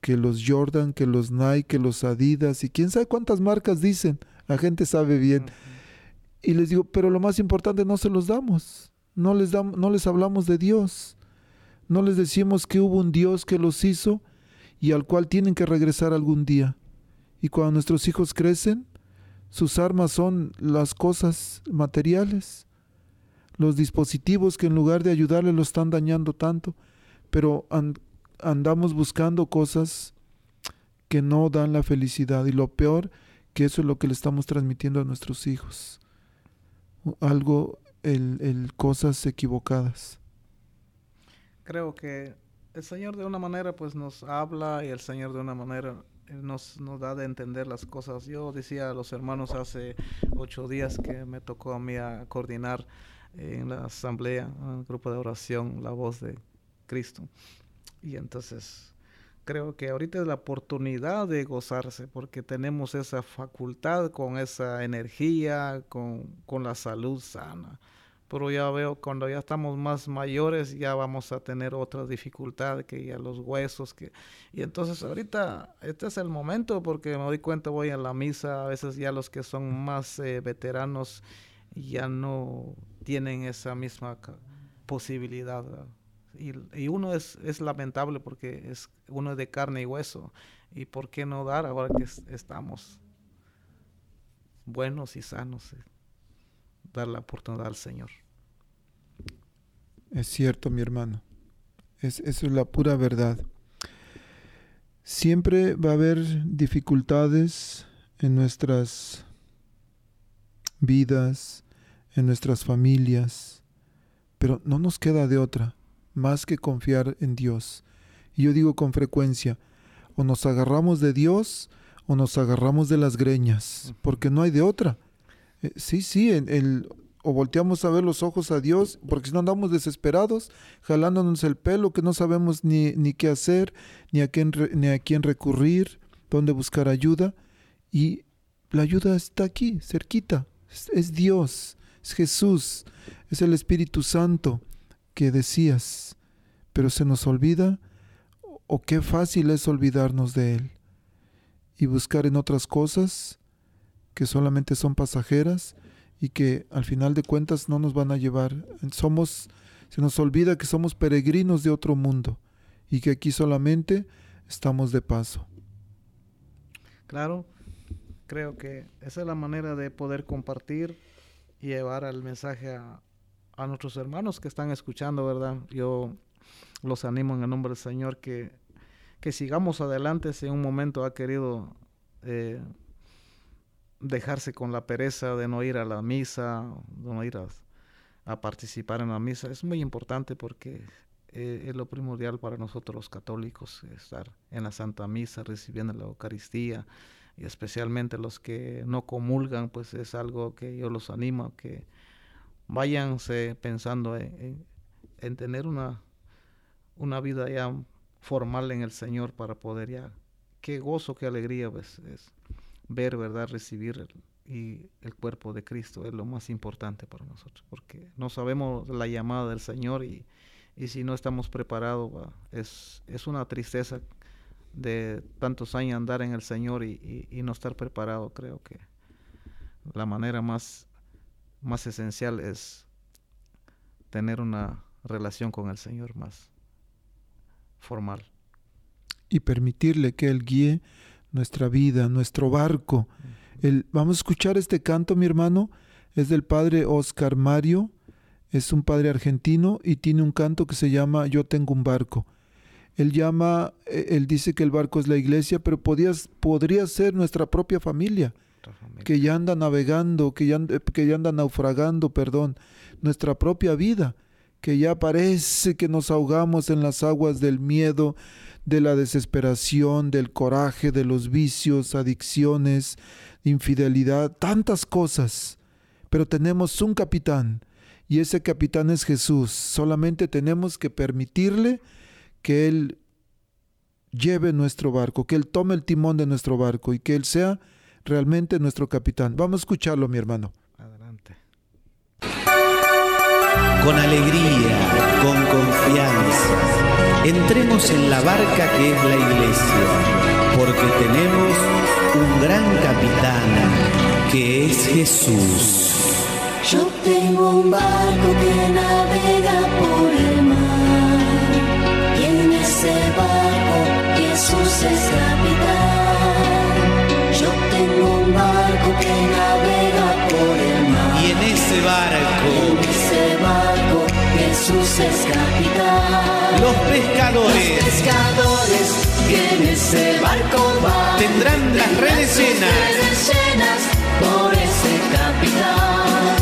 Speaker 2: que los Jordan, que los Nike, que los Adidas, y quién sabe cuántas marcas dicen, la gente sabe bien. Y les digo, pero lo más importante no se los damos. No les, dam- no les hablamos de Dios. No les decimos que hubo un Dios que los hizo y al cual tienen que regresar algún día. Y cuando nuestros hijos crecen, sus armas son las cosas materiales, los dispositivos que en lugar de ayudarle lo están dañando tanto, pero an- andamos buscando cosas que no dan la felicidad y lo peor que eso es lo que le estamos transmitiendo a nuestros hijos. Algo, el, el cosas equivocadas.
Speaker 3: Creo que el Señor de una manera pues nos habla y el Señor de una manera él nos, nos da de entender las cosas. Yo decía a los hermanos hace ocho días que me tocó a mí a coordinar en la asamblea, en el grupo de oración, la voz de Cristo. Y entonces creo que ahorita es la oportunidad de gozarse porque tenemos esa facultad con esa energía, con, con la salud sana. Pero ya veo cuando ya estamos más mayores ya vamos a tener otra dificultad que ya los huesos que y entonces ahorita este es el momento porque me doy cuenta voy a la misa a veces ya los que son más eh, veteranos ya no tienen esa misma posibilidad y, y uno es, es lamentable porque es uno es de carne y hueso y por qué no dar ahora que es- estamos buenos y sanos eh, dar la oportunidad al Señor.
Speaker 2: Es cierto, mi hermano. Es, eso es la pura verdad. Siempre va a haber dificultades en nuestras vidas, en nuestras familias, pero no nos queda de otra más que confiar en Dios. Y yo digo con frecuencia, o nos agarramos de Dios o nos agarramos de las greñas, porque no hay de otra. Eh, sí, sí, en el, o volteamos a ver los ojos a Dios, porque si no andamos desesperados, jalándonos el pelo, que no sabemos ni, ni qué hacer, ni a quién, ni a quién recurrir, dónde buscar ayuda. Y la ayuda está aquí, cerquita. Es, Dios, es Jesús, es el Espíritu Santo que decías, pero se nos olvida, o qué fácil es olvidarnos de Él y buscar en otras cosas que solamente son pasajeras y que al final de cuentas no nos van a llevar. Somos, se nos olvida que somos peregrinos de otro mundo y que aquí solamente estamos de paso.
Speaker 3: Claro, creo que esa es la manera de poder compartir y llevar el mensaje a, a nuestros hermanos que están escuchando, ¿verdad? Yo los animo en el nombre del Señor que, que sigamos adelante si en un momento ha querido eh, dejarse con la pereza de no ir a la misa, de no ir a, participar en la misa. Es muy importante porque eh, es lo primordial para nosotros los católicos, estar en la Santa Misa, recibiendo la Eucaristía, y especialmente los que no comulgan, pues es algo que yo los animo a que váyanse pensando en, en- en tener una, una vida ya formal en el Señor para poder ya, qué gozo, qué alegría pues, es ver, ¿verdad? Recibir y el cuerpo de Cristo es lo más importante para nosotros, porque no sabemos la llamada del Señor y, y si no estamos preparados, es, es una tristeza de tantos años andar en el Señor y, y- y no estar preparado. Creo que la manera más, más esencial es tener una relación con el Señor más formal.
Speaker 2: y permitirle que Él guíe nuestra vida, nuestro barco. El- vamos a escuchar este canto, mi hermano, es del padre Oscar Mario, es un padre argentino y tiene un canto que se llama Yo tengo un barco. Él llama, eh, él dice que el barco es la iglesia, pero podías- podría ser nuestra propia familia que ya anda navegando, que ya, and- que ya anda naufragando, perdón, nuestra propia vida, que ya parece que nos ahogamos en las aguas del miedo, de la desesperación, del coraje, de los vicios, adicciones, infidelidad, tantas cosas. Pero tenemos un capitán y ese capitán es Jesús. Solamente tenemos que permitirle que Él lleve nuestro barco, que Él tome el timón de nuestro barco y que Él sea realmente nuestro capitán. Vamos a escucharlo, mi hermano.
Speaker 7: Con alegría, con confianza. Entremos en la barca que es la iglesia, porque tenemos un gran capitán que es Jesús.
Speaker 8: Yo tengo un barco que navega por el mar y en ese barco Jesús es capitán. Yo tengo un barco que navega por el mar
Speaker 7: Y en ese barco Los
Speaker 8: Los
Speaker 7: pescadores
Speaker 8: pescadores que en ese barco van
Speaker 7: tendrán las redes llenas.
Speaker 8: redes llenas por ese capitán.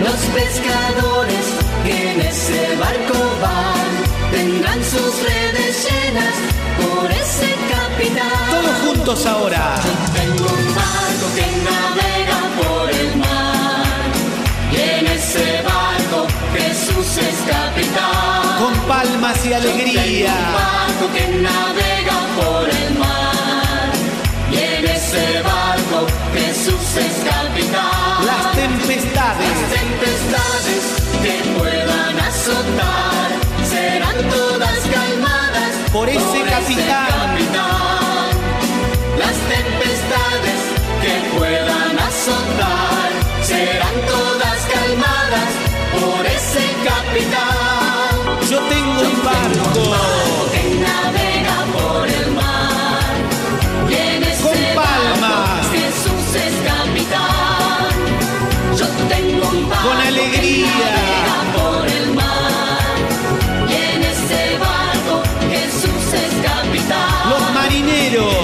Speaker 8: Los pescadores que en ese barco van tendrán sus redes llenas por ese capitán.
Speaker 7: Todos juntos ahora.
Speaker 8: Tengo un barco que navega por el mar y en ese barco Jesús es capitán.
Speaker 7: Con palmas y
Speaker 8: Tengo un
Speaker 7: alegría.
Speaker 8: barco que navega por el mar y en ese barco Jesús es capitán.
Speaker 7: Las tempestades
Speaker 8: Las tempestades que puedan azotar serán todas calmadas
Speaker 7: Por ese capitán.
Speaker 8: capitán. Las tempestades que puedan azotar serán todas calmadas por ese capitán.
Speaker 7: yo tengo un barco.
Speaker 8: que navega por el mar. Y en ese
Speaker 7: Con palmas.
Speaker 8: Jesús es capitán. Yo tengo un barco
Speaker 7: Con alegría.
Speaker 8: que navega por el mar. Y en ese barco Jesús es capitán.
Speaker 7: Los marineros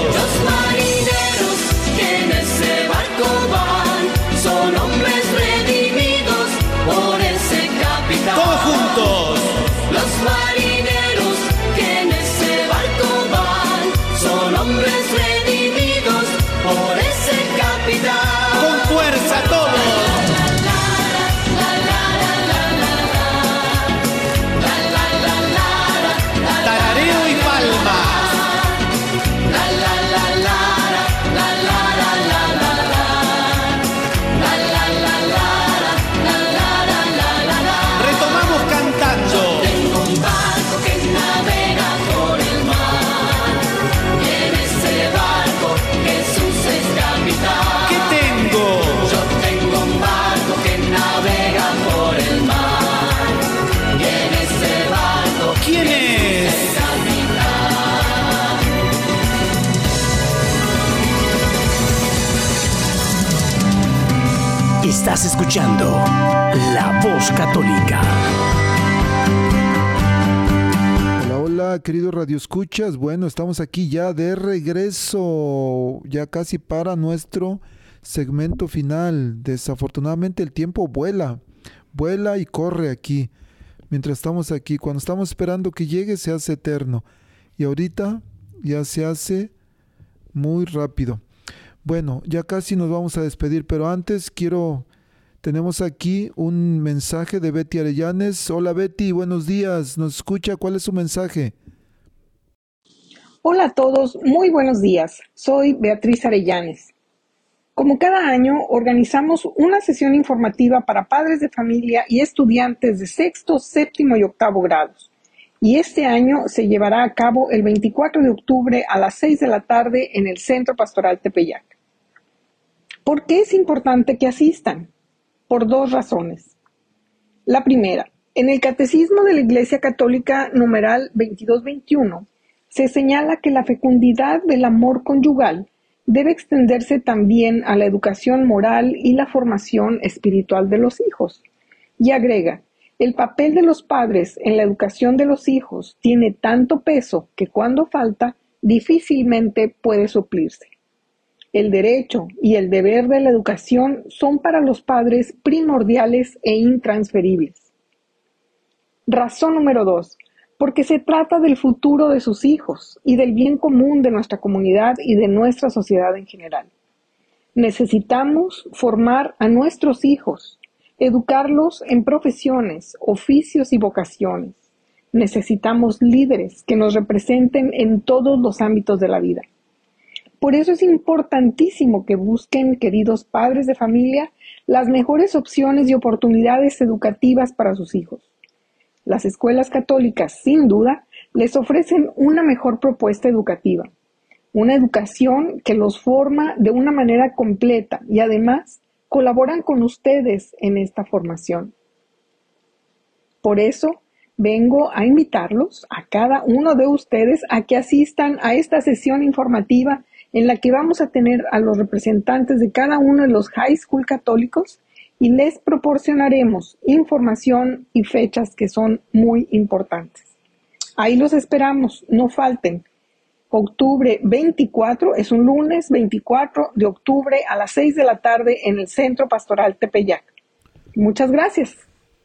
Speaker 6: Católica.
Speaker 2: Hola, hola, queridos radioescuchas. Bueno, estamos aquí ya de regreso, ya casi para nuestro segmento final. Desafortunadamente el tiempo vuela, vuela y corre aquí. Mientras estamos aquí, cuando estamos esperando que llegue, se hace eterno. Y ahorita ya se hace muy rápido. Bueno, ya casi nos vamos a despedir, pero antes quiero tenemos aquí un mensaje de Betty Arellanes. Hola Betty, buenos días. ¿Nos escucha? ¿Cuál es su mensaje?
Speaker 9: Hola a todos, muy buenos días. Soy Beatriz Arellanes. Como cada año, organizamos una sesión informativa para padres de familia y estudiantes de sexto, séptimo y octavo grados. Y este año se llevará a cabo el 24 de octubre a las 6 de la tarde en el Centro Pastoral Tepeyac. ¿Por qué es importante que asistan? Por dos razones. La primera, en el Catecismo de la Iglesia Católica numeral 2221 se señala que la fecundidad del amor conyugal debe extenderse también a la educación moral y la formación espiritual de los hijos. Y agrega, el papel de los padres en la educación de los hijos tiene tanto peso que cuando falta difícilmente puede suplirse. El derecho y el deber de la educación son para los padres primordiales e intransferibles. Razón número dos, porque se trata del futuro de sus hijos y del bien común de nuestra comunidad y de nuestra sociedad en general. Necesitamos formar a nuestros hijos, educarlos en profesiones, oficios y vocaciones. Necesitamos líderes que nos representen en todos los ámbitos de la vida. Por eso es importantísimo que busquen, queridos padres de familia, las mejores opciones y oportunidades educativas para sus hijos. Las escuelas católicas, sin duda, les ofrecen una mejor propuesta educativa, una educación que los forma de una manera completa y además colaboran con ustedes en esta formación. Por eso, vengo a invitarlos a cada uno de ustedes a que asistan a esta sesión informativa en la que vamos a tener a los representantes de cada uno de los high school católicos y les proporcionaremos información y fechas que son muy importantes. Ahí los esperamos, no falten. Octubre 24 es un lunes 24 de octubre a las 6 de la tarde en el Centro Pastoral Tepeyac. Muchas gracias.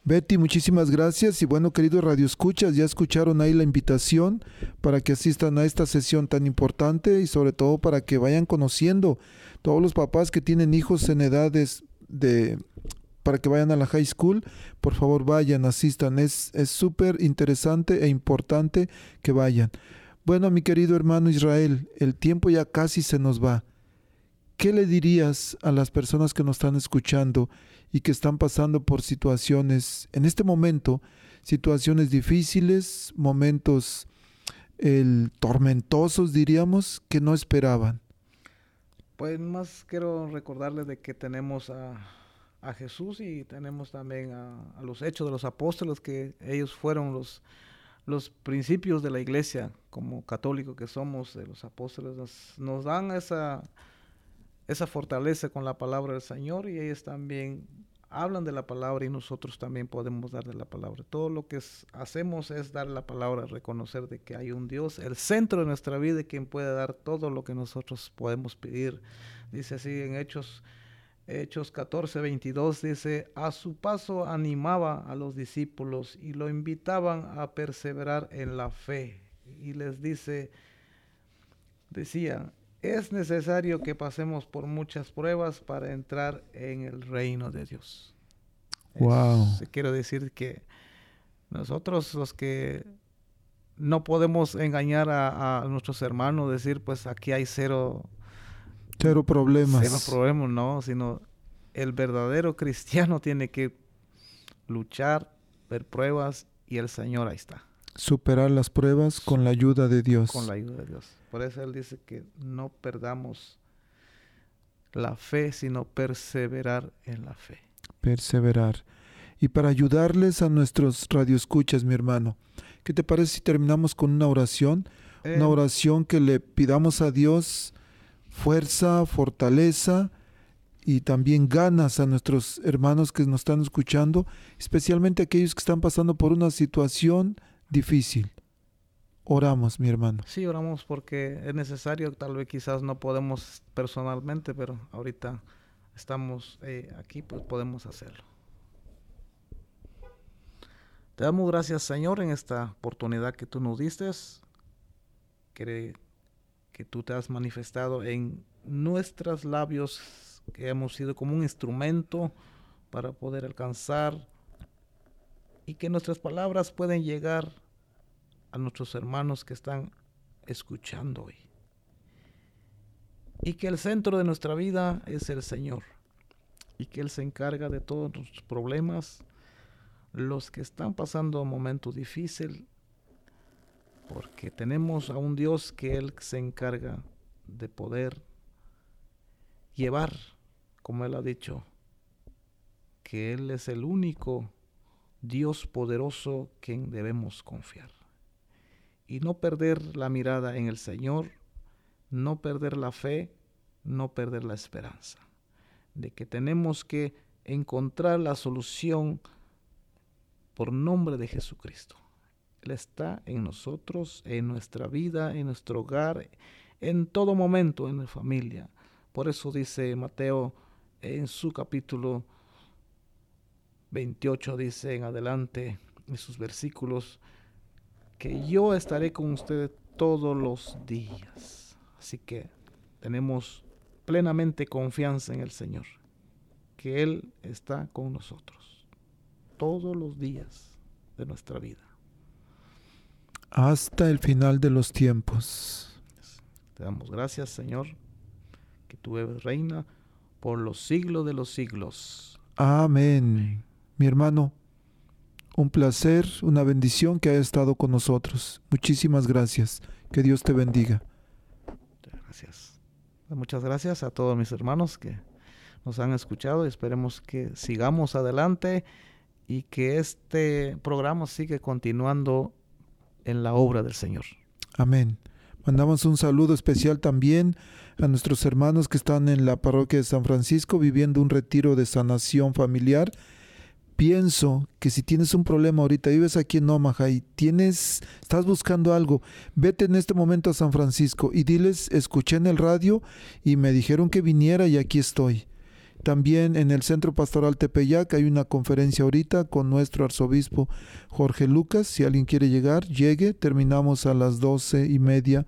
Speaker 2: Betty, muchísimas gracias. Y bueno, queridos radioescuchas, ya escucharon ahí la invitación para que asistan a esta sesión tan importante y sobre todo para que vayan conociendo todos los papás que tienen hijos en edades de para que vayan a la high school, por favor vayan, asistan, es súper interesante e importante que vayan. Bueno, mi querido hermano Israel, el tiempo ya casi se nos va. ¿Qué le dirías a las personas que nos están escuchando y que están pasando por situaciones, en este momento, situaciones difíciles, momentos el, tormentosos, diríamos, que no esperaban?
Speaker 3: Pues más quiero recordarles de que tenemos a, a Jesús y tenemos también a, los hechos de los apóstoles, que ellos fueron los, los principios de la iglesia, como católicos que somos, de los apóstoles, nos dan esa, esa fortaleza con la palabra del Señor y ellos también hablan de la palabra y nosotros también podemos darle la palabra. Todo lo que hacemos es dar la palabra, reconocer de que hay un Dios, el centro de nuestra vida, quien puede dar todo lo que nosotros podemos pedir. Dice así en Hechos Hechos 14, 22 dice, a su paso animaba a los discípulos y lo invitaban a perseverar en la fe. Y les dice, decía, es necesario que pasemos por muchas pruebas para entrar en el reino de Dios.
Speaker 2: Wow.
Speaker 3: Es, quiero decir que nosotros los que no podemos engañar a, a nuestros hermanos, decir, pues aquí hay cero
Speaker 2: Cero problemas.
Speaker 3: Cero problemas, no, sino el verdadero cristiano <laughs> tiene que luchar, ver pruebas y el Señor ahí está.
Speaker 2: Superar las pruebas con la ayuda de Dios.
Speaker 3: Con la ayuda de Dios. Por eso Él dice que no perdamos la fe, sino perseverar en la fe.
Speaker 2: Perseverar. Y para ayudarles a nuestros radioescuchas, mi hermano, ¿qué te parece si terminamos con una oración?
Speaker 3: Eh,
Speaker 2: una oración que le pidamos a Dios fuerza, fortaleza y también ganas a nuestros hermanos que nos están escuchando, especialmente aquellos que están pasando por una situación difícil. Oramos, mi hermano.
Speaker 3: Sí, oramos porque es necesario, tal vez quizás no podemos personalmente, pero ahorita estamos eh, aquí, pues podemos hacerlo. Te damos gracias, Señor, en esta oportunidad que tú nos diste, que que tú te has manifestado en nuestros labios, que hemos sido como un instrumento para poder alcanzar y que nuestras palabras pueden llegar a nuestros hermanos que están escuchando hoy. Y que el centro de nuestra vida es el Señor. Y que Él se encarga de todos nuestros problemas, los que están pasando un momento difícil, porque tenemos a un Dios que Él se encarga de poder llevar, como Él ha dicho, que Él es el único Dios poderoso quien debemos confiar. Y no perder la mirada en el Señor, no perder la fe, no perder la esperanza, de que tenemos que encontrar la solución por nombre de Jesucristo. Él está en nosotros, en nuestra vida, en nuestro hogar, en todo momento, en la familia. Por eso dice Mateo en su capítulo 28, dice en adelante, en sus versículos, que yo estaré con ustedes todos los días. Así que tenemos plenamente confianza en el Señor, que Él está con nosotros todos los días de nuestra vida.
Speaker 2: Hasta el final de los tiempos.
Speaker 3: Te damos gracias, Señor, que tú eres reina por los siglos de los siglos.
Speaker 2: Amén. Mi hermano, un placer, una bendición que haya estado con nosotros. Muchísimas gracias. Que Dios te bendiga.
Speaker 3: Gracias. Muchas gracias a todos mis hermanos que nos han escuchado y esperemos que sigamos adelante y que este programa siga continuando en la obra del Señor.
Speaker 2: Amén. Mandamos un saludo especial también a nuestros hermanos que están en la parroquia de San Francisco viviendo un retiro de sanación familiar. Pienso que si tienes un problema ahorita, vives aquí en Omaha y tienes, estás buscando algo, vete en este momento a San Francisco y diles, escuché en el radio y me dijeron que viniera y aquí estoy. También en el Centro Pastoral Tepeyac hay una conferencia ahorita con nuestro arzobispo Jorge Lucas. Si alguien quiere llegar, llegue. Terminamos a las doce y media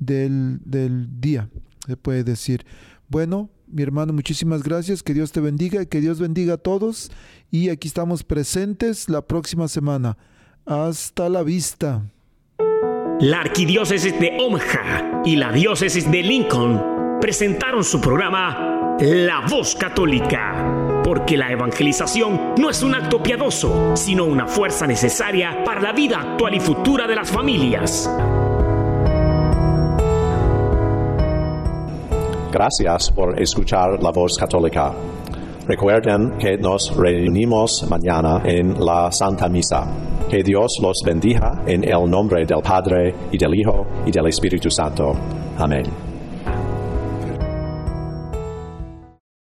Speaker 2: del, del día, se puede decir. Bueno, mi hermano, muchísimas gracias. Que Dios te bendiga, que Dios bendiga a todos. Y aquí estamos presentes la próxima semana. Hasta la vista.
Speaker 6: La Arquidiócesis de Omaha y la Diócesis de Lincoln presentaron su programa La Voz Católica, porque la evangelización no es un acto piadoso, sino una fuerza necesaria para la vida actual y futura de las familias.
Speaker 1: Gracias por escuchar la voz católica. Recuerden que nos reunimos mañana en la Santa Misa. Que Dios los bendiga en el nombre del Padre y del Hijo y del Espíritu Santo. Amén.